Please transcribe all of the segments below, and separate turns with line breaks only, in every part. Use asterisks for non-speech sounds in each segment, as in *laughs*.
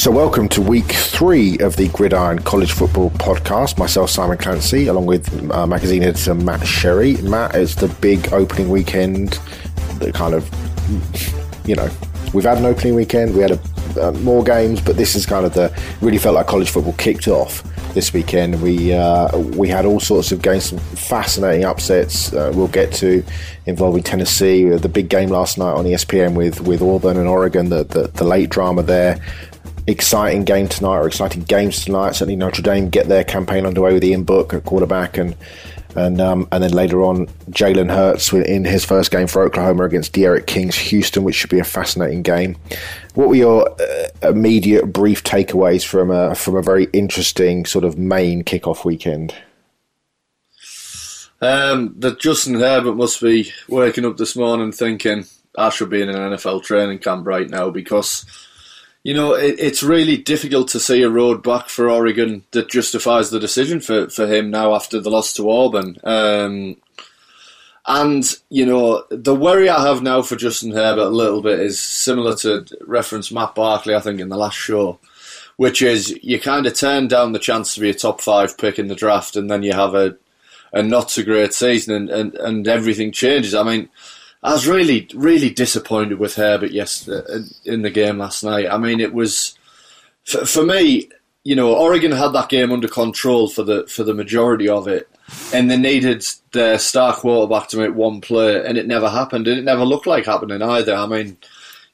So, welcome to week three of the Gridiron College Football Podcast. Myself, Simon Clancy, along with uh, magazine editor Matt Sherry. Matt, it's the big opening weekend. The kind of, you know, we've had an opening weekend. We had a, uh, more games, but this is kind of the really felt like college football kicked off this weekend. We uh, we had all sorts of games, some fascinating upsets. Uh, we'll get to involving Tennessee, the big game last night on ESPN with with Auburn and Oregon, the the, the late drama there exciting game tonight or exciting games tonight. Certainly Notre Dame get their campaign underway with Ian Book at quarterback and and um, and then later on Jalen Hurts in his first game for Oklahoma against D'Eriq King's Houston, which should be a fascinating game. What were your uh, immediate brief takeaways from a from a very interesting sort of main kickoff weekend?
Um, that Justin Herbert must be waking up this morning thinking I should be in an NFL training camp right now because you know, it, it's really difficult to see a road back for Oregon that justifies the decision for, for him now after the loss to Auburn. Um, and, you know, the worry I have now for Justin Herbert a little bit is similar to reference Matt Barkley, I think, in the last show, which is you kind of turn down the chance to be a top five pick in the draft and then you have a, a not so great season and, and, and everything changes. I mean, I was really, really disappointed with Herbert yesterday in the game last night. I mean, it was for, for me. You know, Oregon had that game under control for the for the majority of it, and they needed their star quarterback to make one play, and it never happened, and it never looked like happening either. I mean,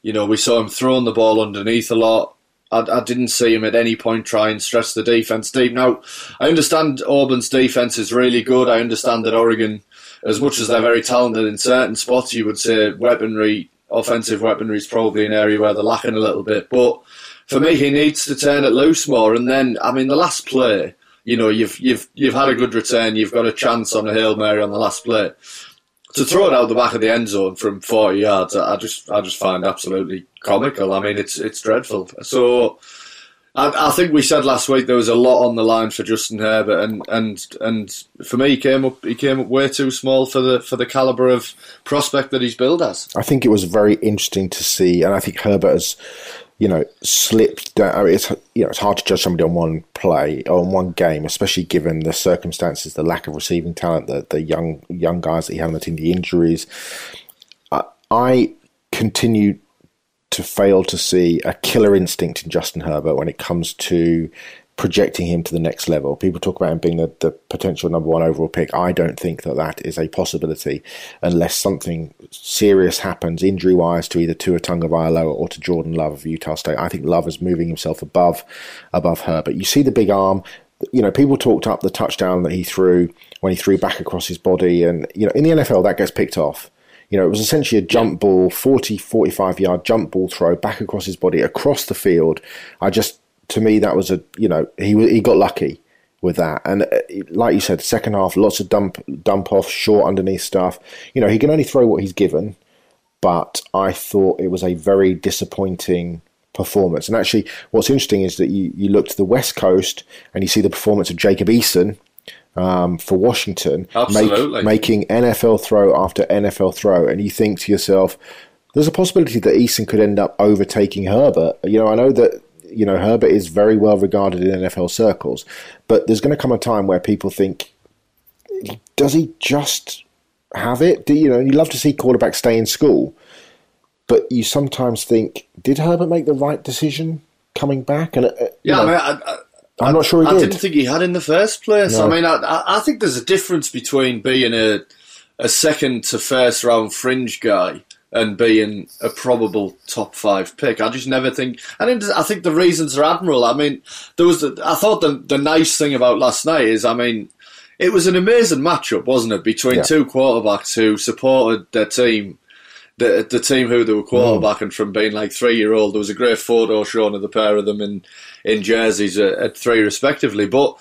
you know, we saw him throwing the ball underneath a lot. I, I, didn't see him at any point try and stress the defense deep. Now, I understand Auburn's defense is really good. I understand that Oregon as much as they're very talented in certain spots, you would say weaponry, offensive weaponry is probably an area where they're lacking a little bit. But for me, he needs to turn it loose more. And then, I mean, the last play, you know, you've you've you've had a good return, you've got a chance on a hail mary on the last play. To throw it out the back of the end zone from forty yards, I just I just find absolutely comical. I mean, it's it's dreadful. So I, I, think we said last week there was a lot on the line for Justin Herbert, and, and and for me, he came up he came up way too small for the for the caliber of prospect that he's billed as.
I think it was very interesting to see, and I think Herbert has, you know, slipped down. I mean, it's you know it's hard to judge somebody on one play on one game, especially given the circumstances, the lack of receiving talent, the the young young guys that he had on the team, the injuries. I, I to fail to see a killer instinct in Justin Herbert when it comes to projecting him to the next level. People talk about him being the, the potential number one overall pick. I don't think that that is a possibility unless something serious happens injury wise to either Tua Tagovailoa or to Jordan Love of Utah State. I think Love is moving himself above above Herbert. You see the big arm. You know, people talked up the touchdown that he threw when he threw back across his body, and you know, in the NFL that gets picked off. You know, it was essentially a jump ball, 40, 45 yard jump ball throw back across his body, across the field. I just, to me, that was a, you know, he he got lucky with that. And uh, like you said, second half, lots of dump dump off, short underneath stuff. You know, he can only throw what he's given, but I thought it was a very disappointing performance. And actually, what's interesting is that you, you look to the West Coast and you see the performance of Jacob Eason, um, for Washington,
make,
making NFL throw after NFL throw, and you think to yourself, there's a possibility that Eason could end up overtaking Herbert. You know, I know that you know Herbert is very well regarded in NFL circles, but there's going to come a time where people think, does he just have it? Do you know? You love to see quarterbacks stay in school, but you sometimes think, did Herbert make the right decision coming back? And uh,
yeah, know, I mean, I,
I'm not sure
he
I
did. didn't think he had in the first place. No. I mean, I, I think there's a difference between being a a second to first round fringe guy and being a probable top five pick. I just never think. I think I think the reasons are admirable. I mean, there was. The, I thought the the nice thing about last night is, I mean, it was an amazing matchup, wasn't it, between yeah. two quarterbacks who supported their team the the team who they were quarterbacking from being like three year old. There was a great photo shown of the pair of them in in jerseys at, at three respectively. But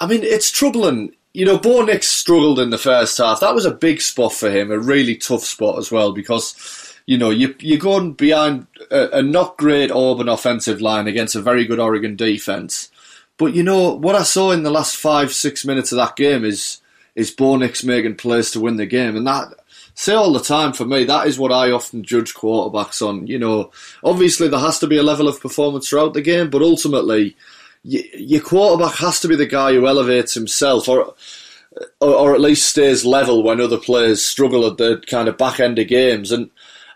I mean, it's troubling. You know, Bo Nix struggled in the first half. That was a big spot for him, a really tough spot as well because. You know, you, you're going behind a, a not great Auburn offensive line against a very good Oregon defense. But you know what I saw in the last five six minutes of that game is is Bo Nix making plays to win the game, and that say all the time for me, that is what I often judge quarterbacks on. You know, obviously there has to be a level of performance throughout the game, but ultimately, your quarterback has to be the guy who elevates himself, or, or, or at least stays level when other players struggle at the kind of back end of games. And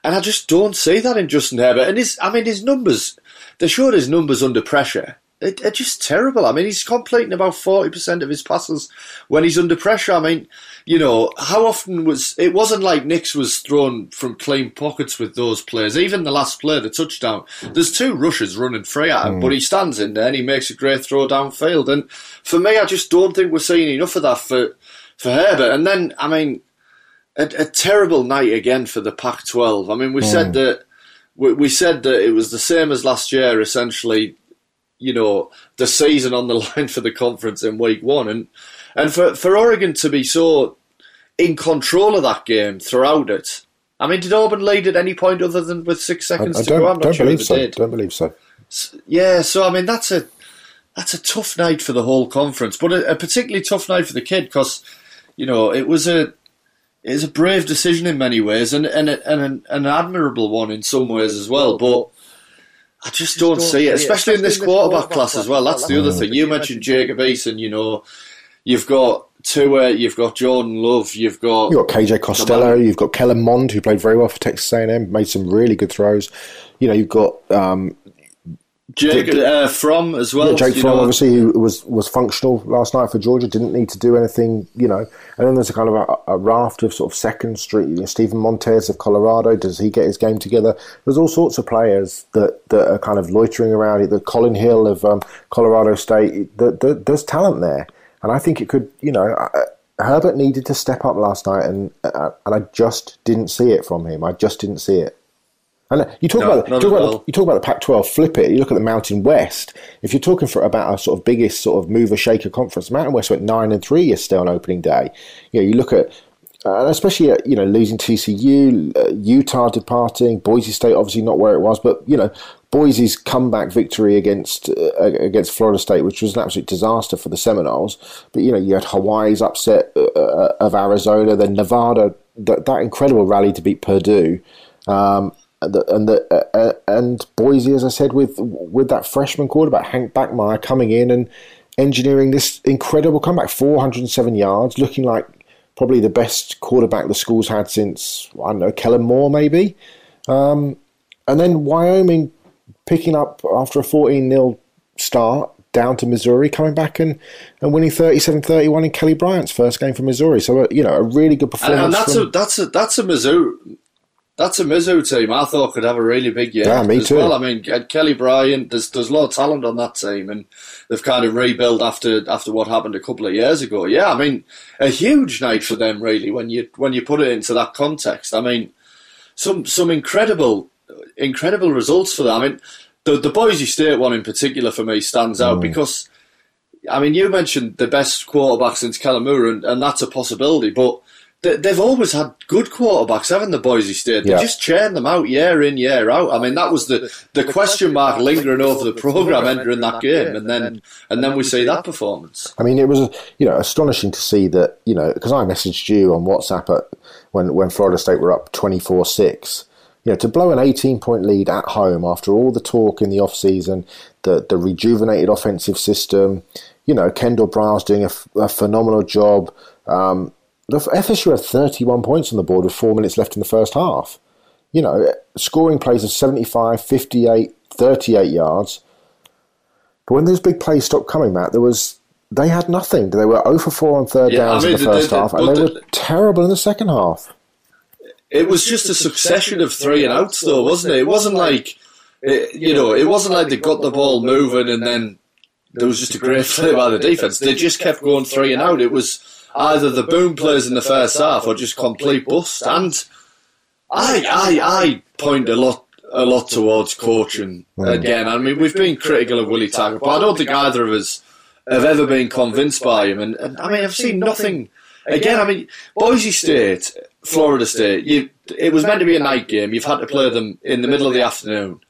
and I just don't see that in Justin Herbert. And his, I mean, his numbers, they showed his numbers under pressure. It, it's just terrible. I mean, he's completing about 40% of his passes when he's under pressure. I mean, you know, how often was it wasn't like Nix was thrown from clean pockets with those players. Even the last play, the touchdown, there's two rushes running free at him, mm. but he stands in there and he makes a great throw downfield. And for me, I just don't think we're seeing enough of that for for Herbert. And then, I mean, a, a terrible night again for the Pac-12. I mean, we mm. said that we, we said that it was the same as last year, essentially. You know, the season on the *laughs* line for the conference in week one, and and for for Oregon to be so in control of that game throughout it. I mean, did Auburn lead at any point other than with six seconds I, I to go? I'm not
don't
sure
believe so.
Did.
Don't believe so.
Yeah, so I mean, that's a that's a tough night for the whole conference, but a, a particularly tough night for the kid because you know it was a it was a brave decision in many ways and and, and an, an admirable one in some ways as well, but. I just, just don't, don't, see it, especially, especially in this quarterback, quarterback class as well. That's the other thing. You mentioned Jacob Eason, you know, you've got Tua, you've got Jordan Love, you've got
you've got KJ Costello, you've got Kellen Mond who played very well for Texas A&M, made some really good throws. You know, you've got um,
Jake uh, Fromm as well.
Yeah, Jake
Fromm
know. obviously, who was was functional last night for Georgia, didn't need to do anything, you know. And then there's a kind of a, a raft of sort of second street. You know, Steven Montez of Colorado, does he get his game together? There's all sorts of players that, that are kind of loitering around. The Collin Hill of um, Colorado State, the, the, there's talent there. And I think it could, you know, uh, Herbert needed to step up last night, and uh, and I just didn't see it from him. I just didn't see it. And you talk no, about you talk about, you talk about the Pac-12. Flip it. You look at the Mountain West. If you're talking for about a sort of biggest sort of mover shaker conference, Mountain West went nine and three yesterday on opening day. You know, you look at uh, especially uh, you know losing TCU, uh, Utah departing, Boise State obviously not where it was, but you know Boise's comeback victory against uh, against Florida State, which was an absolute disaster for the Seminoles. But you know you had Hawaii's upset uh, uh of Arizona, then Nevada that, that incredible rally to beat Purdue. Um, and the, and, the, and Boise, as I said, with with that freshman quarterback Hank Bachmeier coming in and engineering this incredible comeback, 407 yards, looking like probably the best quarterback the school's had since I don't know Kellen Moore maybe, um, and then Wyoming picking up after a 14 0 start down to Missouri, coming back and, and winning 37-31 in Kelly Bryant's first game for Missouri. So uh, you know a really good performance.
And, that's from, a that's a that's a Missouri. That's a Mizzou team I thought could have a really big year
yeah, me
as
too.
well. I mean, Kelly Bryant, there's there's a lot of talent on that team, and they've kind of rebuilt after after what happened a couple of years ago. Yeah, I mean, a huge night for them really when you when you put it into that context. I mean, some some incredible incredible results for them. I mean, the the Boise State one in particular for me stands out mm. because. I mean, you mentioned the best quarterback since Moore, and, and that's a possibility. But they've always had good quarterbacks, haven't the Boise State? They yeah. just churn them out year in, year out. I mean, that was the, the, the question mark lingering over the program entering that game, and then and then we see that performance.
I mean, it was you know astonishing to see that you know because I messaged you on WhatsApp at, when when Florida State were up twenty four six. You know, to blow an 18 point lead at home after all the talk in the off season, the the rejuvenated offensive system, you know, Kendall Briles doing a, a phenomenal job. Um, FSU had 31 points on the board with four minutes left in the first half. You know, scoring plays of 75, 58, 38 yards. But when those big plays stopped coming, Matt, there was they had nothing. They were 0 for 4 on third yeah, downs I mean, in the first the, the, half, and they were terrible in the second half.
It was just a succession of three and outs, though, wasn't it? It wasn't like, it, you know, it wasn't like they got the ball moving and then there was just a great play by the defense. They just kept going three and out. It was either the boom plays in the first half or just complete bust. And I, I, I point a lot, a lot towards coaching again. I mean, we've been critical of Willie Taggart, but I don't think either of us have ever been convinced by him. And, and I mean, I've seen nothing. Again, I mean, Boise State, Florida State. You, it was meant to be a night game. You've had to play them in the middle of the afternoon.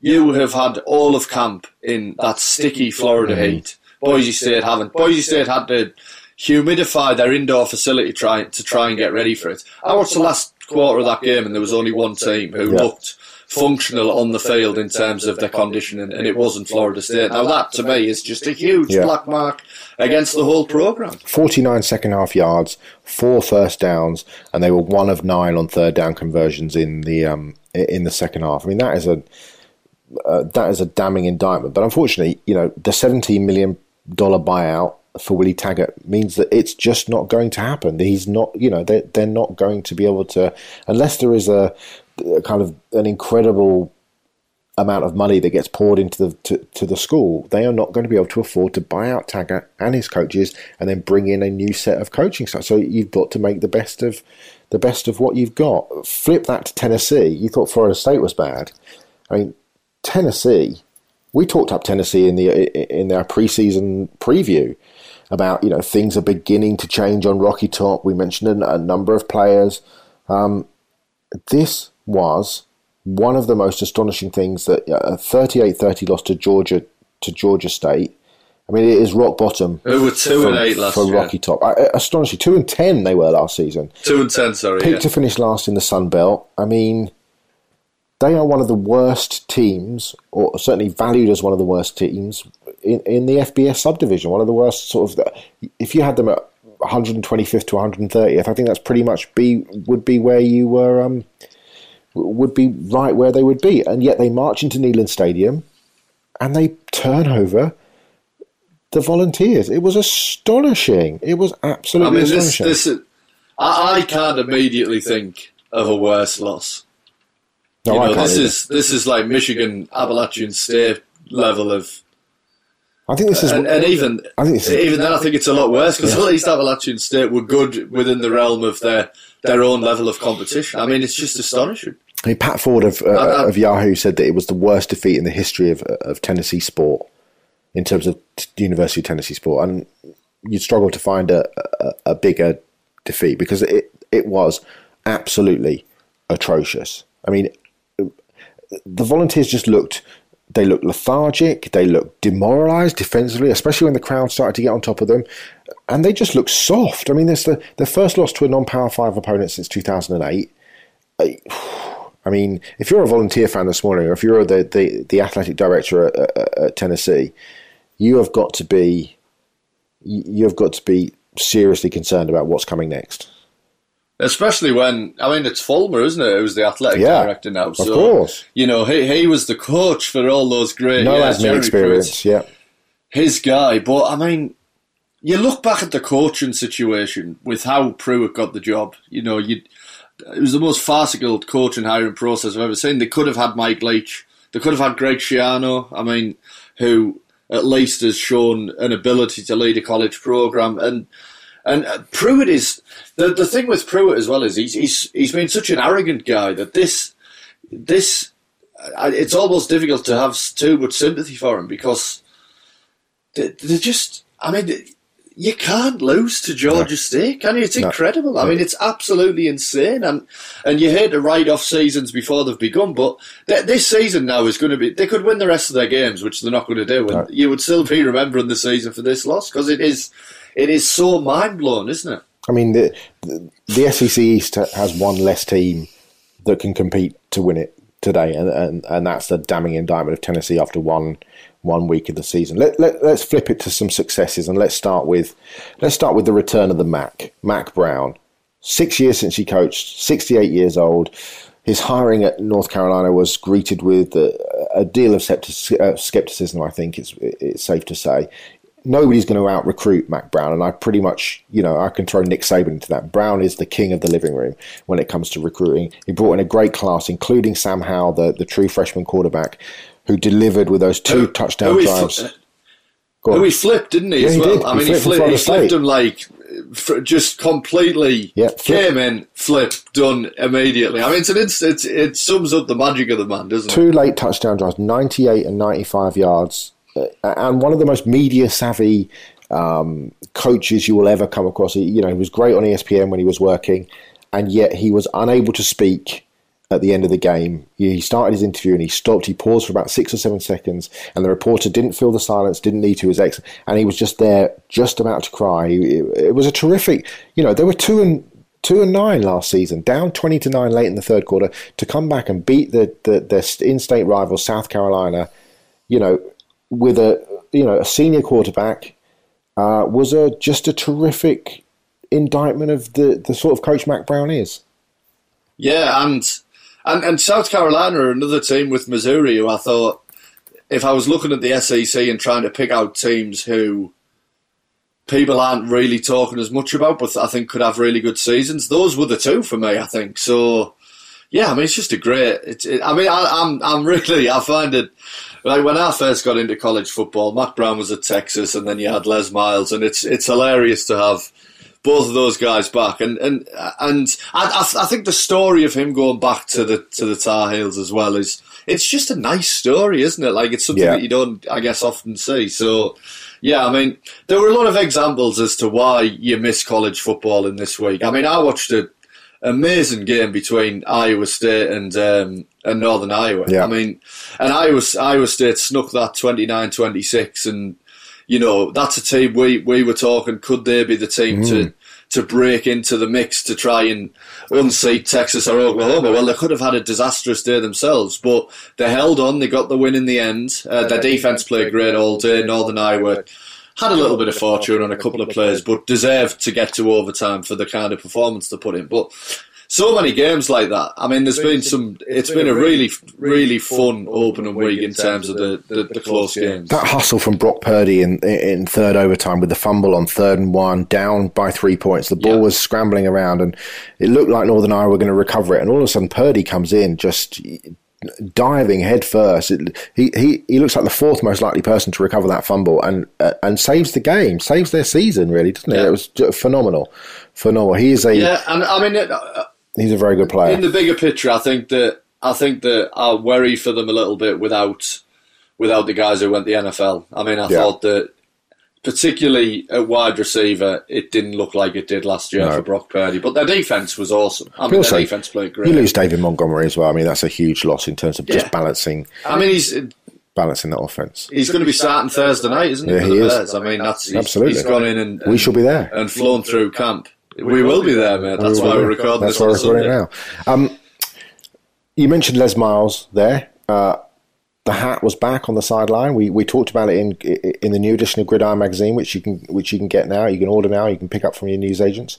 You have had all of camp in that sticky Florida heat. Boise State haven't. Boise State had to humidify their indoor facility try, to try and get ready for it. I watched the last quarter of that game, and there was only one team who
Yeah.
looked functional on the field in terms of their conditioning, and it wasn't Florida State. Now that to me is just a huge
Yeah.
black mark against the whole program.
49 second half yards, four first downs, and they were one of nine on third down conversions in the um, in the second half. I mean, that is a uh, that is a damning indictment. But unfortunately, you know, the 17 million dollar buyout for Willie Taggart means that it's just not going to happen. He's not, you know, they they're not going to be able to unless there is a, a kind of an incredible amount of money that gets poured into the to, to the school, they are not going to be able to afford to buy out Taggart and his coaches and then bring in a new set of coaching staff. So you've got to make the best of the best of what you've got. Flip that to Tennessee. You thought Florida State was bad. I mean, Tennessee. We talked up Tennessee in the in our preseason preview about you know things are beginning to change on Rocky Top. We mentioned a, a number of players. Um, this was one of the most astonishing things that a 38-30 loss to Georgia to Georgia State. I mean, it is rock bottom.
Who were two
for,
and eight last
for
year.
Rocky Top. I, astonishing, two and ten they were last season.
Two and ten, sorry.
Picked
yeah.
to finish last in the Sun Belt. I mean, they are one of the worst teams, or certainly valued as one of the worst teams in, in the FBS subdivision. One of the worst sort of. If you had them at 125th to 130th, I think that's pretty much be would be where you were. Um, would be right where they would be, and yet they march into Neyland Stadium, and they turn over the Volunteers. It was astonishing. It was
I
absolutely
mean,
astonishing.
this is, I, I can't immediately think of a worse loss.
no,
you
I can't
this
either.
is this is like Michigan Appalachian State level of,
I think this is.
and, and even
I think
even then, I think it's a lot worse because at least Appalachian State were good within the realm of their their own level of competition. I mean, it's just astonishing.
I mean, Pat Forde of, uh,
I- I-
of Yahoo said that it was the worst defeat in the history of, of Tennessee sport in terms of t- University of Tennessee sport, and you'd struggle to find a, a, a bigger defeat because it it was absolutely atrocious. I mean, the Volunteers just looked they looked lethargic, they looked demoralised defensively, especially when the crowd started to get on top of them, and they just looked soft. I mean, there's the the first loss to a non-power five opponent since 2008. I mean, if you're a volunteer fan this morning, or if you're the, the, the athletic director at, at, at Tennessee, you have got to be you have got to be seriously concerned about what's coming next.
Especially when I mean it's Fulmer, isn't it? Who's the athletic
Yeah,
director now?
of
So,
course.
You know, he he was the coach for all those great
No
years. Jeremy
experience, yeah.
his guy. But I mean, you look back at the coaching situation with how Pruitt got the job. You know, you it was the most farcical coaching hiring process I've ever seen. They could have had Mike Leach. They could have had Greg Schiano. I mean, who at least has shown an ability to lead a college program and. And uh, Pruitt is the the thing with Pruitt as well is he's he's he's been such an arrogant guy that this this uh, it's almost difficult to have too much sympathy for him because they, they're just I mean you can't lose to Georgia State, can you? It's
No.
incredible. I mean, it's absolutely insane, and and you hate to write off seasons before they've begun, but th- this season now is going to be. They could win the rest of their games, which they're not going to do, and
No.
you would still be remembering the season for this loss because it is it is so mind blowing, isn't it?
I mean, the, the the SEC East has one less team that can compete to win it today, and and, and that's the damning indictment of Tennessee after one one week of the season. Let, let let's flip it to some successes, and let's start with let's start with the return of the Mack Mack Brown. Six years since he coached, sixty eight years old. His hiring at North Carolina was greeted with a, a deal of uh, skepticism. I think it's it's safe to say nobody's going to out recruit Mack Brown, and I pretty much, you know, I can throw Nick Saban into that. Brown is the king of the living room when it comes to recruiting. He brought in a great class, including Sam Howell, the, the true freshman quarterback, who delivered with those two touchdown
who he
drives.
fl- Who he flipped, didn't he?
Yeah,
as
he
well.
did.
I mean, he,
flipped
flipped, he flipped him like just completely
Yeah,
came in, flip, done immediately. I mean, it's an instant. It sums up the magic of the man, doesn't it?
two late touchdown drives, 98 and 95 yards, and one of the most media savvy um, coaches you will ever come across. He, you know, he was great on ESPN when he was working, and yet he was unable to speak at the end of the game. He started his interview and he stopped. He paused for about six or seven seconds, and the reporter didn't feel the silence, didn't need to. His ex, and he was just there, just about to cry. It, it was a terrific. You know, they were two and two and nine last season, down twenty to nine late in the third quarter, to come back and beat the the their in-state rival South Carolina, you know, with a you know a senior quarterback, uh, was a just a terrific indictment of the the sort of coach Mack Brown is.
Yeah, and and and South Carolina are another team with Missouri who I thought if I was looking at the SEC and trying to pick out teams who people aren't really talking as much about, but I think could have really good seasons. Those were the two for me, I think. So, yeah, I mean, it's just a great. It, it, I mean, I, I'm I'm really I find it like when I first got into college football, Mack Brown was at Texas, and then you had Les Miles, and it's it's hilarious to have both of those guys back, and and and I, I, think the story of him going back to the to the Tar Heels as well is it's just a nice story, isn't it? Like it's something yeah. that you don't, I guess, often see. So yeah, I mean, there were a lot of examples as to why you miss college football in this week. I mean, I watched an amazing game between Iowa State and um, and Northern Iowa. Yeah. I mean, and Iowa Iowa State snuck that 29-26 and you know, that's a team we, we were talking, could they be the team mm. to to break into the mix to try and unseat Texas or Oklahoma. Well, they could have had a disastrous day themselves, but they held on. They got the win in the end. Uh, their defense played great all day. Northern Iowa had a little bit of fortune on a couple of players, but deserved to get to overtime for the kind of performance they put in. But so many games like that. I mean, there's been some. It's been a really, really fun opening week in terms of the, the, the close games.
That hustle from Brock Purdy in in third overtime with the fumble on third and one, down by three points. The ball yeah. was scrambling around, and it looked like Northern Iowa were going to recover it. And all of a sudden, Purdy comes in just diving headfirst. It, he, he he looks like the fourth most likely person to recover that fumble and uh, and saves the game, saves their season, really, doesn't it? Yeah. It was phenomenal, phenomenal. He is a
yeah, and I mean. Uh,
He's a very good player.
In the bigger picture, I think that I think that I worry for them a little bit without without the guys who went the NFL. I mean, I yeah. thought that particularly at wide receiver, it didn't look like it did last year no. for Brock Purdy. But their defense was awesome. I mean, also, their defense played great.
You lose David Montgomery as well. I mean, that's a huge loss in terms of yeah. just balancing.
I mean, he's
balancing that offense.
He's going to be starting Thursday night, isn't he?
Yeah, he is.
I mean, that's
he's, absolutely.
He's gone in and, and
we shall be there
and flown through camp. We, will be there, mate. That's why we're recording That's this. That's why we're recording now. Um,
you mentioned Les Miles there. Uh, the hat was back on the sideline. We we talked about it in in the new edition of Gridiron magazine, which you can which you can get now. You can order now. You can pick up from your newsagents.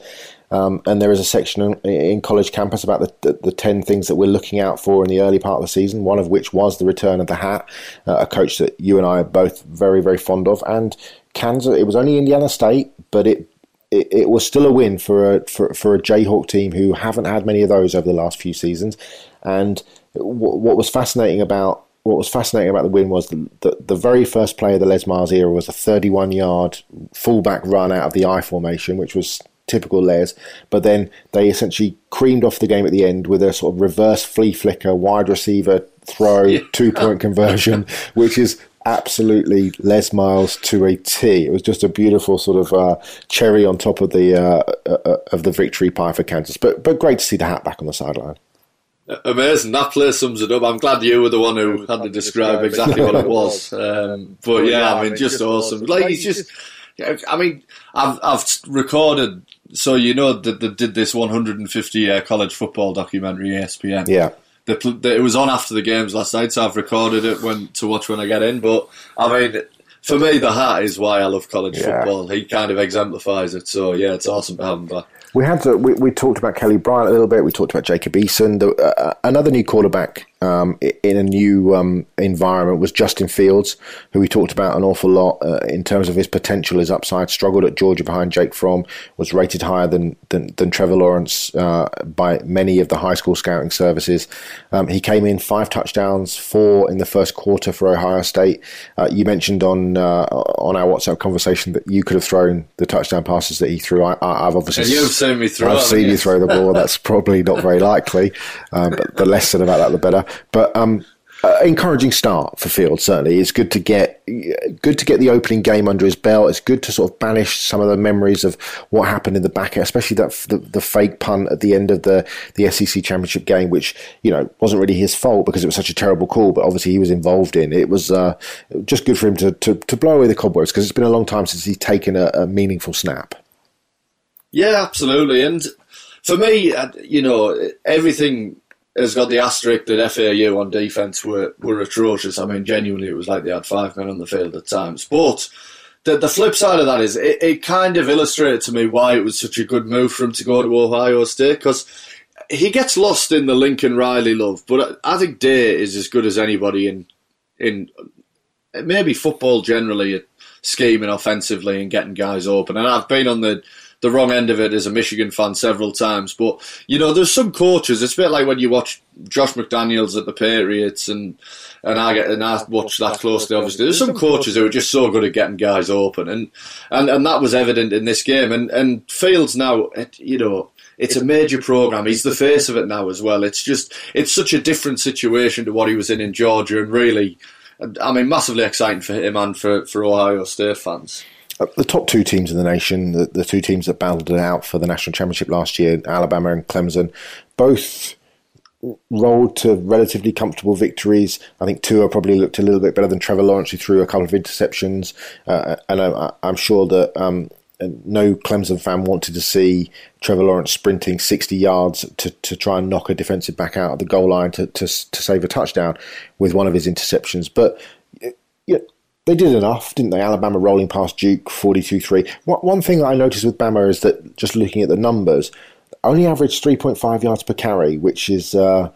Um, and there is a section in, in College Campus about the, the, the, 10 things that we're looking out for in the early part of the season, one of which was the return of the hat, uh, a coach that you and I are both very, very fond of. And Kansas, it was only Indiana State, but it it, it, was still a win for a for, for a Jayhawk team who haven't had many of those over the last few seasons. And w- what was fascinating about what was fascinating about the win was the, the, the, very first play of the Les Miles era was a 31 yard fullback run out of the I formation, which was typical Les. But then they essentially creamed off the game at the end with a sort of reverse flea flicker, wide receiver throw, yeah. two point *laughs* conversion, which is absolutely Les Miles to a T. It was just a beautiful sort of uh, cherry on top of the uh, uh, uh, of the victory pie for Kansas. But but great to see the hat back on the sideline.
Amazing. That play sums it up. I'm glad you were the one who had to describe exactly what it *laughs* was. Um, but yeah, I mean, just awesome. Like he's just. I mean, I've I've recorded. So you know that they did this 150 uh, college football documentary, ESPN.
Yeah
it was on after the games last night, so I've recorded it when to watch when I get in. But I mean, for me, the hat is why I love college yeah. football. He kind of exemplifies it. So yeah, it's awesome to have him back.
We had to, we, we talked about Kelly Bryant a little bit. We talked about Jacob Eason. The, uh, another new quarterback um, in a new um, environment was Justin Fields, who we talked about an awful lot uh, in terms of his potential, his upside. Struggled at Georgia behind Jake Fromm, was rated higher than than, than Trevor Lawrence uh, by many of the high school scouting services. Um, he came in five touchdowns, four in the first quarter for Ohio State. Uh, you mentioned on uh, on our WhatsApp conversation that you could have thrown the touchdown passes that he threw. I, have obviously
and you've seen me throw.
I've seen you throw the ball. That's probably not very likely, uh, but the less said about that, the better. But um, uh, encouraging start for Field. Certainly, it's good to get good to get the opening game under his belt. It's good to sort of banish some of the memories of what happened in the back, especially that the, the fake punt at the end of the the SEC championship game, which you know wasn't really his fault because it was such a terrible call, but obviously he was involved in. It was uh, just good for him to, to, to blow away the cobwebs because it's been a long time since he's taken a, a meaningful snap.
Yeah, absolutely, and for me, uh, you know, everything has got the asterisk that FAU on defence were, were atrocious. I mean, genuinely, it was like they had five men on the field at times. But the, the flip side of that is it, it kind of illustrated to me why it was such a good move for him to go to Ohio State because he gets lost in the Lincoln Riley love, but I think Day is as good as anybody in in maybe football generally at scheming offensively and getting guys open. And I've been on the the wrong end of it as a Michigan fan several times. But you know, there's some coaches. It's a bit like when you watch Josh McDaniels at the Patriots, and and I get and I watch that closely. Obviously, there's some coaches who are just so good at getting guys open, and and, and that was evident in this game. And and Fields now, you know. It's a major program. He's the face of it now as well. It's just, it's such a different situation to what he was in in Georgia, and really, I mean, massively exciting for him and for, for Ohio State fans.
Uh, the top two teams in the nation, the, the two teams that battled it out for the national championship last year, Alabama and Clemson, both rolled to relatively comfortable victories. I think Tua probably looked a little bit better than Trevor Lawrence, who threw a couple of interceptions. Uh, and I, am sure that um, no Clemson fan wanted to see Trevor Lawrence sprinting 60 yards to, to try and knock a defensive back out of the goal line to, to, to save a touchdown with one of his interceptions. But you know, they did enough, didn't they? Alabama rolling past Duke 42 3. One thing that I noticed with Bama is that just looking at the numbers, only averaged 3.5 yards per carry, which is. Uh,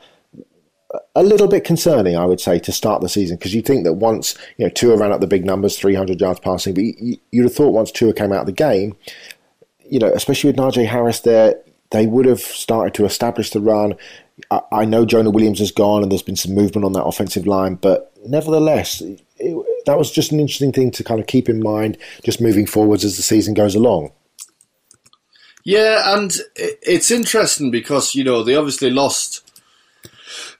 a little bit concerning, I would say, to start the season because you think that once you know Tua ran up the big numbers, 300 yards passing, but you, would have thought once Tua came out of the game, you know, especially with Najee Harris there, they would have started to establish the run. I, I know Jonah Williams has gone and there's been some movement on that offensive line, but nevertheless, it, that was just an interesting thing to kind of keep in mind just moving forwards as the season goes along.
Yeah, and it's interesting because you know they obviously lost.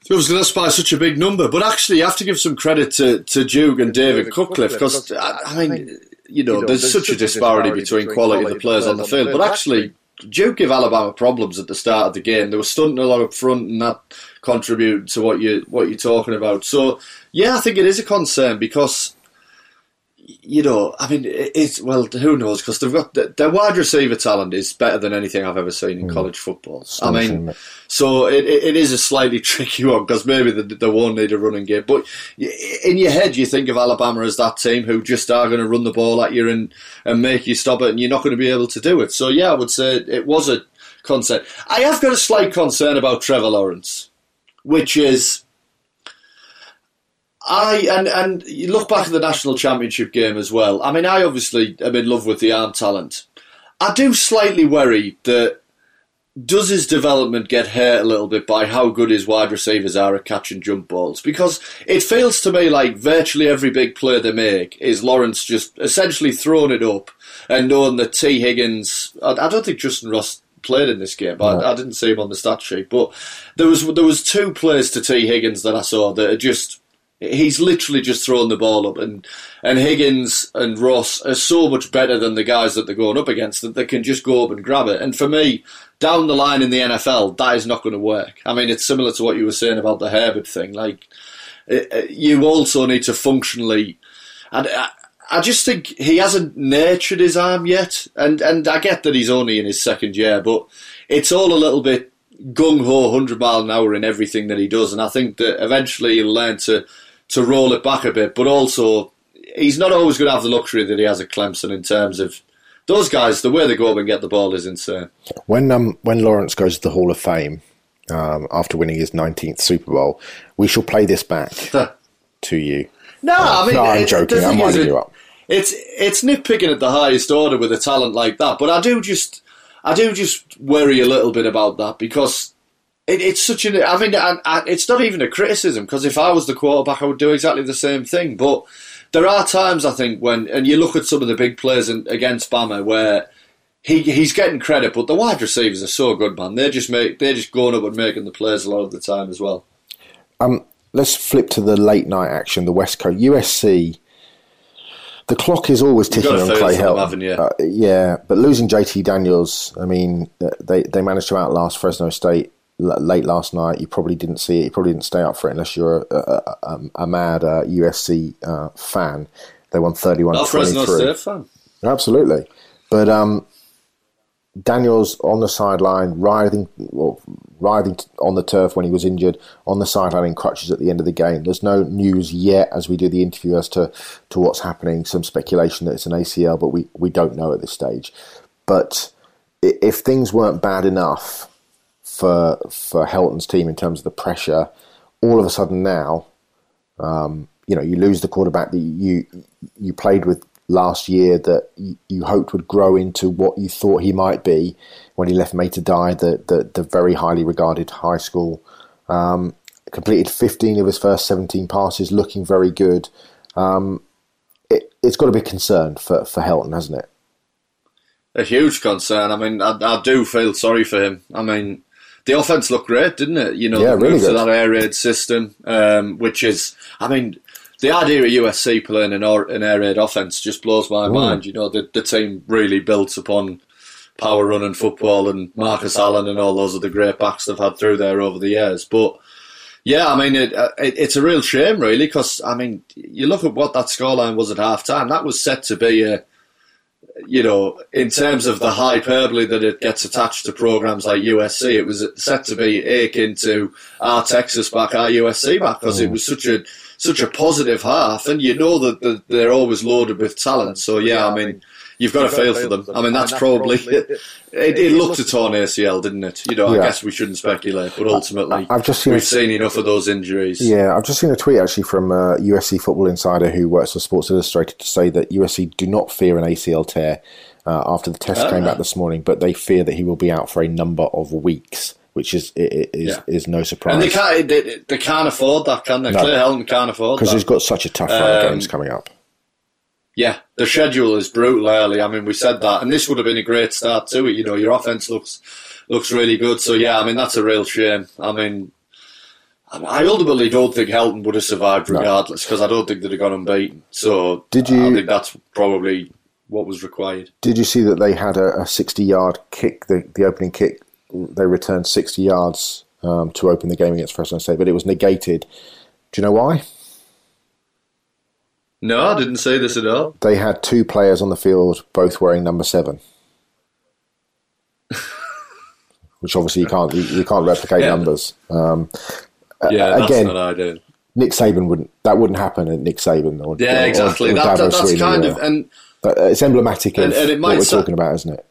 They obviously lost by such a big number, but actually, you have to give some credit to, to Duke and David Cutcliffe because I, I mean, you know, there's such a disparity between quality of the players on the field, but actually, Duke give Alabama problems at the start of the game. They were stunting a lot up front, and that contributed to what you what you're talking about. So yeah, I think it is a concern because you know, I mean, it's well, who knows? Because they've got their wide receiver talent is better than anything I've ever seen in mm. college football. I mean, so it, it is a slightly *laughs* tricky one because maybe they, they won't need a running game. But in your head, you think of Alabama as that team who just are going to run the ball at you and and make you stop it, and you're not going to be able to do it. So yeah, I would say it was a concern. I have got a slight concern about Trevor Lawrence, which is I and and you look back at the national championship game as well. I mean, I obviously am in love with the arm talent. I do slightly worry that does his development get hurt a little bit by how good his wide receivers are at catching jump balls? Because it feels to me like virtually every big play they make is Lawrence just essentially throwing it up and knowing that Tee Higgins. I, I don't think Justyn Ross played in this game. I, I, didn't see him on the stat sheet, but there was there was two plays to Tee Higgins that I saw that are just he's literally just thrown the ball up, and and Higgins and Ross are so much better than the guys that they're going up against that they can just go up and grab it. And for me, down the line in the NFL, that is not going to work. I mean, it's similar to what you were saying about the Herbert thing. Like, it, you also need to functionally, and. I, I just think he hasn't nurtured his arm yet, and and I get that he's only in his second year, but it's all a little bit gung ho, hundred mile an hour in everything that he does, and I think that eventually he'll learn to to roll it back a bit, but also he's not always going to have the luxury that he has at Clemson in terms of those guys. The way they go up and get the ball is insane.
When um when Lawrence goes to the Hall of Fame um, after winning his nineteenth Super Bowl, we shall play this back to you.
No, uh, I mean,
no, I'm joking. I'm winding you up.
It's it's nitpicking at the highest order with a talent like that, but I do just I do just worry a little bit about that because it, it's such an. I mean, I, I, it's not even a criticism because if I was the quarterback, I would do exactly the same thing. But there are times I think when, and you look at some of the big players in, against Bama where he he's getting credit, but the wide receivers are so good, man. They're just make they're just going up and making the plays a lot of the time as well.
Um, let's flip to the late night action. The West Coast USC. The clock is always ticking on Clay Helton. Uh, yeah, but losing JT Daniels, I mean, uh, they they managed to outlast Fresno State late last night. You probably didn't see it. You probably didn't stay up for it unless you're a, a, a, a mad uh, USC uh, fan. They won 31 Not 23.
fan.
Absolutely. But um, Daniels on the sideline, writhing, well, writhing on the turf when he was injured, on the sideline in crutches at the end of the game. There's no news yet as we do the interview as to, to what's happening. Some speculation that it's an ACL, but we, we don't know at this stage. But if things weren't bad enough for for Helton's team in terms of the pressure, all of a sudden now, um, you know, you lose the quarterback that you you played with last year that you, hoped would grow into what you thought he might be when he left Mater Dei, the, the, the very highly regarded high school. Um, completed 15 of his first 17 passes, looking very good. Um, it, has got to be a concern for, for Helton, hasn't it?
A huge concern. I mean, I, I do feel sorry for him. I mean, the offense looked great, didn't it? You know,
yeah, really good.
to that air raid system, um, which is, I mean, the idea of USC playing an, an air raid offense just blows my mm. mind. You know, the, the team really built upon power running football and Marcus Allen and all those other great backs they've had through there over the years. But yeah, I mean, it, uh, it, it's a real shame, really, because I mean, you look at what that scoreline was at half time. That was set to be a you know, in terms of the hyperbole that it gets attached to programs like USC, it was set to be akin to our Texas back, our USC back, because it mm. was such a such a positive half, and you know that they're always loaded with talent. So yeah, I mean, you've got, to feel for them. I mean, that's, probably, *laughs* it, it, looked a torn ACL, didn't it? You know, yeah. I guess we shouldn't speculate, but ultimately, I've just seen we've seen enough of those injuries.
Yeah, I've just seen a tweet actually from uh, USC Football Insider, who works for Sports Illustrated, to say that USC do not fear an ACL tear uh, after the test oh, came back this morning, but they fear that he will be out for a number of weeks which is is, yeah. is no surprise.
And they can't they, they can't afford that, can they? No. Clay Helton can't afford
because he's got such a tough run um, of games coming up.
Yeah, the schedule is brutal early. I mean, we said that, and this would have been a great start to it. You know, your offense looks looks really good. So yeah, I mean that's a real shame. I mean, I ultimately don't think Helton would have survived regardless because no. I don't think they'd have gone unbeaten. So
did you?
I think that's probably what was required.
Did you see that they had a, a sixty-yard kick, the the opening kick they returned 60 yards um, to open the game against Fresno State, but it was negated. Do you know why?
No, I didn't say this at all.
They had two players on the field, both wearing number seven. *laughs* Which obviously you can't you, you can't replicate yeah. numbers. Um,
yeah, again, that's what I
Nick Saban wouldn't that wouldn't happen at Nick Saban or
yeah, exactly. Or, or that, that, that's kind of and
but it's emblematic of and, and it what we're talking about, isn't it?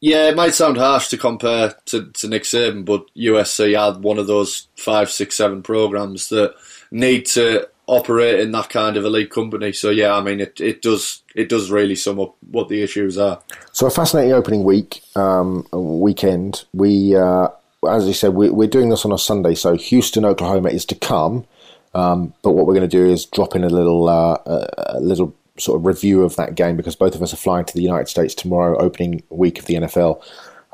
Yeah, it might sound harsh to compare to, to Nick Saban, but USC had one of those five, six, seven programs that need to operate in that kind of elite company. So yeah, I mean it, it does it does really sum up what the issues are.
So a fascinating opening week, um, weekend. We uh, as you said, we, are doing this on a Sunday, so Houston, Oklahoma is to come. Um, but what we're going to do is drop in a little uh, a little sort of review of that game because both of us are flying to the United States tomorrow, opening week of the NFL.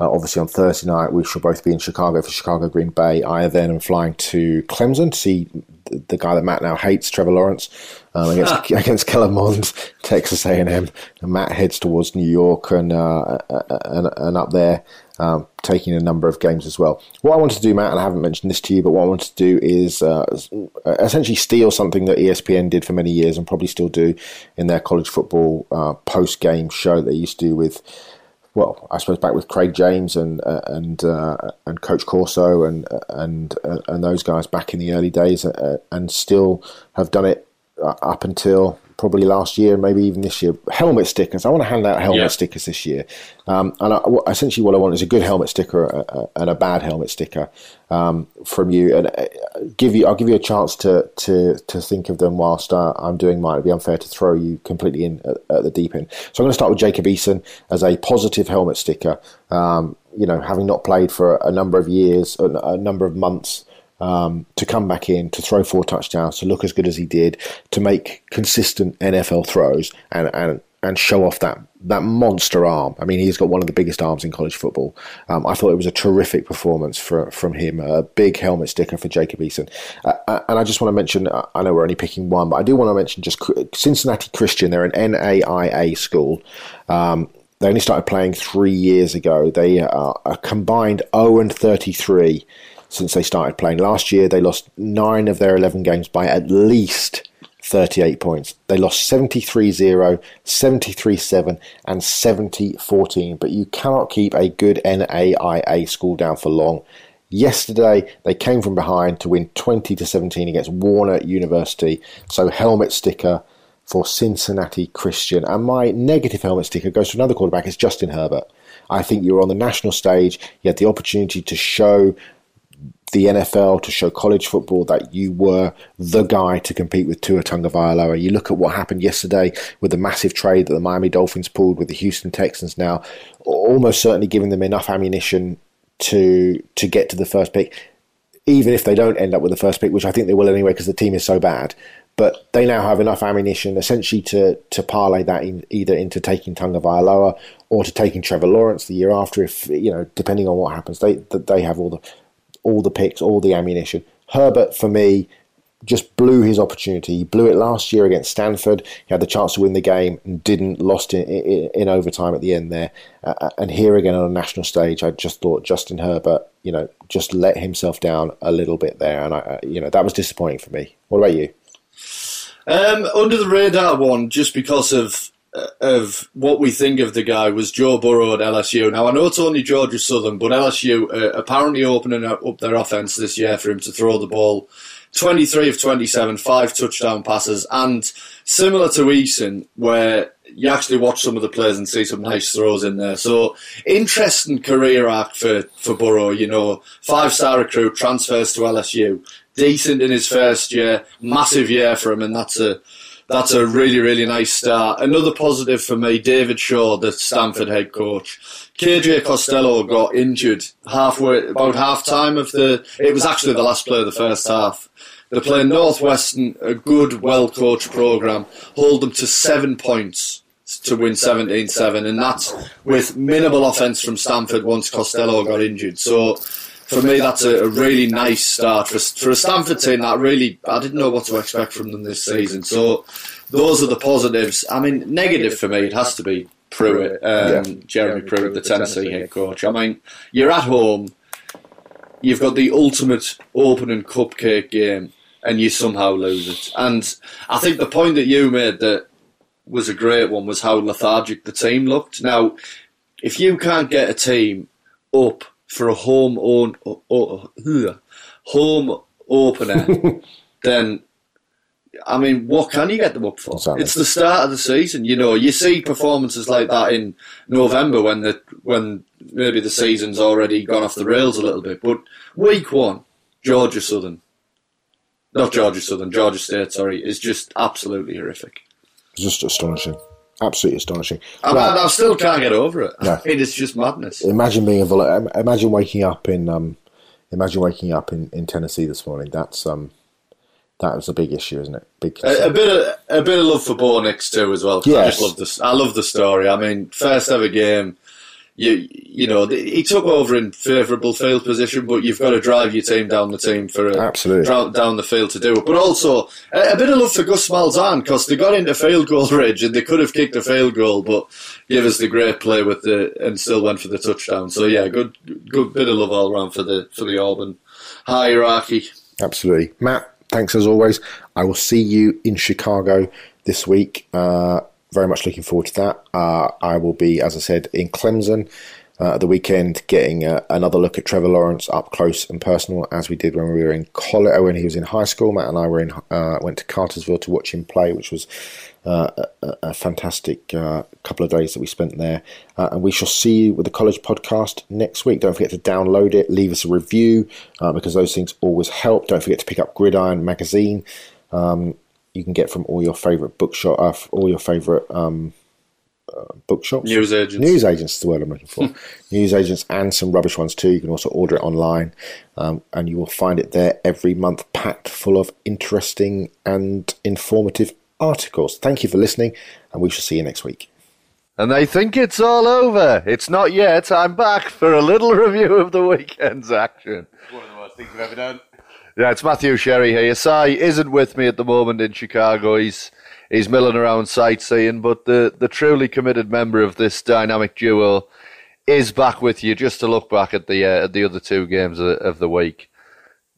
Uh, obviously, on Thursday night, we shall both be in Chicago for Chicago Green Bay. I then am flying to Clemson to see the guy that Matt now hates, Trevor Lawrence, um, against *laughs* against Kellen Mond, *laughs* Texas A&M. And Matt heads towards New York and uh, and, and up there um, taking a number of games as well. What I wanted to do, Matt, and I haven't mentioned this to you, but what I wanted to do is uh, essentially steal something that ESPN did for many years and probably still do in their college football uh, post game show that they used to do with. Well, I suppose back with Craig James and uh, and uh, and Coach Corso and and uh, and those guys back in the early days, uh, and still have done it up until probably last year, maybe even this year. Helmet stickers. I want to hand out helmet yeah. stickers this year. Um, and I, essentially, what I want is a good helmet sticker a, a, and a bad helmet sticker um, from you. And uh, give you, I'll give you a chance to to to think of them whilst uh, I'm doing mine. It'd be unfair to throw you completely in at, at, the deep end. So I'm going to start with Jacob Eason as a positive helmet sticker. Um, you know, having not played for a number of years, a, a number of months um, to come back in, to throw four touchdowns, to look as good as he did, to make consistent NFL throws and, and, and show off that, that monster arm. I mean, he's got one of the biggest arms in college football. Um, I thought it was a terrific performance for, from him, a big helmet sticker for Jacob Eason. Uh, uh and I just want to mention, uh, I know we're only picking one, but I do want to mention just Cincinnati Christian. They're an NAIA school. Um, they only started playing three years ago. They are a combined 0 and 33 since they started playing. Last year, they lost nine of their 11 games by at least 38 points. They lost 73 0, 73 7, and 70 14. But you cannot keep a good NAIA school down for long. Yesterday, they came from behind to win 20 to 17 against Warner University. So, helmet sticker for Cincinnati Christian. And my negative helmet sticker goes to another quarterback, it's Justin Herbert. I think you were on the national stage, you had the opportunity to show the NFL, to show college football that you were the guy to compete with Tua Tagovailoa. You look at what happened yesterday with the massive trade that the Miami Dolphins pulled with the Houston Texans now, almost certainly giving them enough ammunition to to get to the first pick, even if they don't end up with the first pick, which I think they will anyway because the team is so bad. But they now have enough ammunition essentially to to parlay that in, either into taking Tagovailoa or to taking Trevor Lawrence the year after, if you know, depending on what happens. They they have all the all the picks, all the ammunition. Herbert, for me, just blew his opportunity. He blew it last year against Stanford. He had the chance to win the game and didn't. Lost in, in, in overtime at the end there. Uh, uh, and here again on a national stage, I just thought Justin Herbert, you know, just let himself down a little bit there, and I, uh, you know, that was disappointing for me. What about you?
Um, under the radar one, just because of of what we think of the guy was Joe Burrow at LSU. Now I know it's only Georgia Southern, but LSU uh, apparently opening up their offense this year for him to throw the ball. 23 of 27, five touchdown passes, and similar to Eason, where you actually watch some of the plays and see some nice throws in there. So interesting career arc for, for Burrow, you know, five star recruit, transfers to LSU, decent in his first year, massive year for him, and that's a that's a really, really nice start. Another positive for me, David Shaw, the Stanford head coach. KJ Costello got injured halfway, about half time of the, it was actually the last play of the first half. They're playing Northwestern, a good, well coached program, hold them to seven points to win 17 7, and that's with minimal offence from Stanford once Costello got injured. So, for me, that's a, a, really nice start for, for a Stanford team that really I didn't know what to expect from them this season. So those are the positives. I mean, negative for me, it has to be Pruitt, um, yeah. Jeremy Pruitt, the Tennessee head coach. I mean, you're at home, you've got the ultimate opening cupcake game, and you somehow lose it. And I think the point that you made that was a great one was how lethargic the team looked. Now, if you can't get a team up for a home own home opener, *laughs* then I mean, what can you get them up for? Exactly. It's the start of the season. You know, you see performances like that in November when the when maybe the season's already gone off the rails a little bit. But week one, Georgia Southern, not Georgia Southern, Georgia State, sorry, is just absolutely horrific.
It's just astonishing absolutely astonishing.
I, right. I, I, still can't get over it. No. It is just madness.
Imagine being a imagine waking up in um, imagine waking up in, in Tennessee this morning. That's um, that was a big issue, isn't it? Big
a, a, bit of a bit of love for Bo Nix too as well. Yes. I just love this. I love the story. I mean, first ever game you you know he took over in favourable field position, but you've got to drive your team down the team for a,
absolutely
down the field to do it. But also a, a bit of love for Gus Malzahn because they got into field goal *laughs* range and they could have kicked a field goal, but gave us the great play with the and still went for the touchdown. So yeah, good good bit of love all around for the for the Auburn hierarchy.
Absolutely, Matt. Thanks as always. I will see you in Chicago this week. Uh, very much looking forward to that. Uh, I will be, as I said, in Clemson uh, the weekend, getting uh, another look at Trevor Lawrence up close and personal, as we did when we were in college, when he was in high school. Matt and I were in, uh, went to Cartersville to watch him play, which was uh, a, a, fantastic uh, couple of days that we spent there. and we shall see you with the college podcast next week. Don't forget to download it, leave us a review because those things always help. Don't forget to pick up Gridiron magazine. Um, you can get from all your favorite bookshop, uh, all your favorite um, uh, bookshops.
News agents.
News agents is the word I'm looking for. *laughs* News agents and some rubbish ones too. You can also order it online, um, and you will find it there every month, packed full of interesting and informative articles. Thank you for listening, and we shall see you next week.
And they think it's all over. It's not yet. I'm back for a little *laughs* review of the weekend's action.
One of the worst things I've ever done.
Yeah, it's Matthew Sherry here. Sai isn't with me at the moment in Chicago. He's he's milling around sightseeing, but the, the truly committed member of this dynamic duo is back with you just to look back at the uh, at the other two games of, of the week.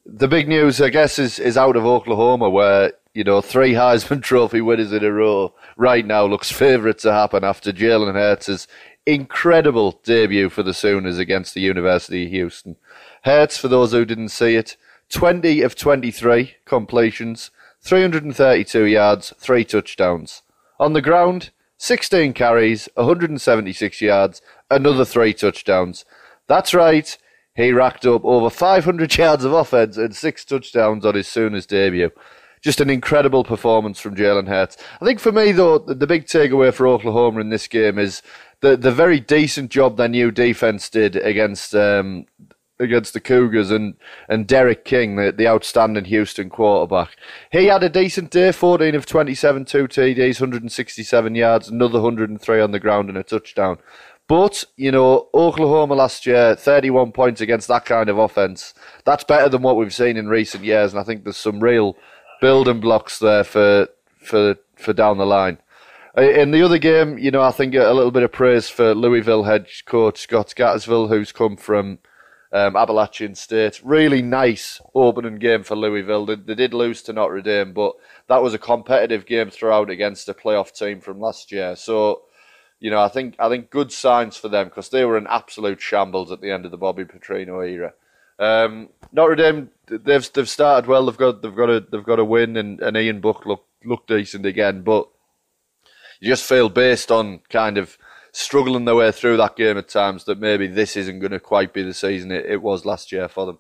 The big news, I guess, is is out of Oklahoma, where
You know, three *laughs* Heisman Trophy winners in a row right now looks favourite to happen after Jalen Hurts' incredible debut for the Sooners against the University of Houston. Hurts, for those who didn't see it, 20 of 23 completions, 332 yards, three touchdowns. On the ground, 16 carries, 176 yards, another three touchdowns. That's right, he racked up over 500 *laughs* yards of offense and six touchdowns on his Sooners debut. Just an incredible performance from Jalen Hurts. I think for me, though, the big takeaway for Oklahoma in this game is the the very decent job their new defense did against um, against the Cougars and, and D'Eriq King, the, the outstanding Houston quarterback. He had a decent day, 14 of 27, two TDs, 167 yards, another 103 on the ground and a touchdown. But, you know, Oklahoma last year, 31 points against that kind of offense. That's better than what we've seen in recent years, and I think there's some real building blocks there for for for down the line. In the other game, you know, I think a little bit of praise for Louisville head coach Scott Satterfield, who's come from um, Appalachian State. Really nice opening game for Louisville. They, they, did lose to Notre Dame, but that was a competitive game throughout against a playoff team from last year. So, you know, I think I think good signs for them because they were an absolute shambles at the end of the Bobby Petrino era. Um, Notre Dame, they've they've started well. They've got they've got a they've got a win, and, and Ian Book look look decent again, but you just feel based on kind of struggling their way through that game at times that maybe this isn't going to quite be the season it, it was last year for them.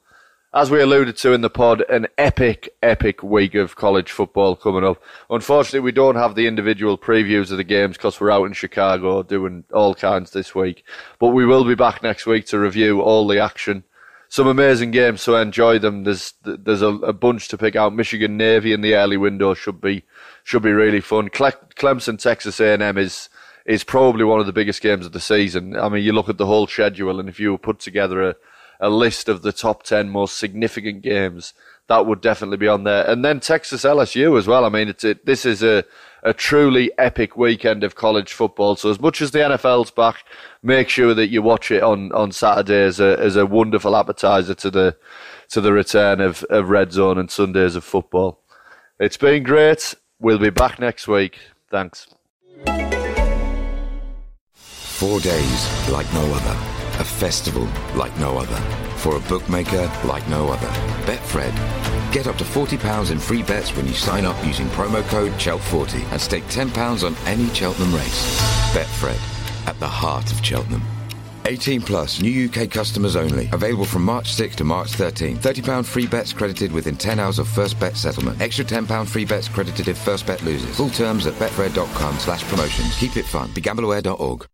As we alluded to in the pod, an epic, epic week of college football coming up. Unfortunately, we don't have the individual previews of the games because we're out in Chicago doing all kinds this week. But we will be back next week to review all the action some amazing games, so enjoy them. There's there's a, a, bunch to pick out. Michigan Navy in the early window should be should be really fun. Clemson Texas A&M is is probably one of the biggest games of the season. I mean, you look at the whole schedule, and if you put together a, a list of the top ten most significant games, that would definitely be on there. And then Texas LSU as well. I mean, it's it, this is a a truly epic weekend of college football. So as much as the NFL's back, make sure that you watch it on, on Saturday as a, as a wonderful appetizer to the to the return of, of Red Zone and Sundays of football. It's been great. We'll be back next week. Thanks.
Four days like no other. A festival like no other. For a bookmaker like no other. Betfred Get up to £40 in free bets when you sign up using promo code CHELT40 and stake £10 on any Cheltenham race. Betfred, at the heart of Cheltenham. 18 plus, new UK customers only. Available from March 6 to March 13. £30 free bets credited within 10 hours of first bet settlement. Extra £10 free bets credited if first bet loses. Full terms at betfred.com slash promotions. Keep it fun. BeGambleAware.org.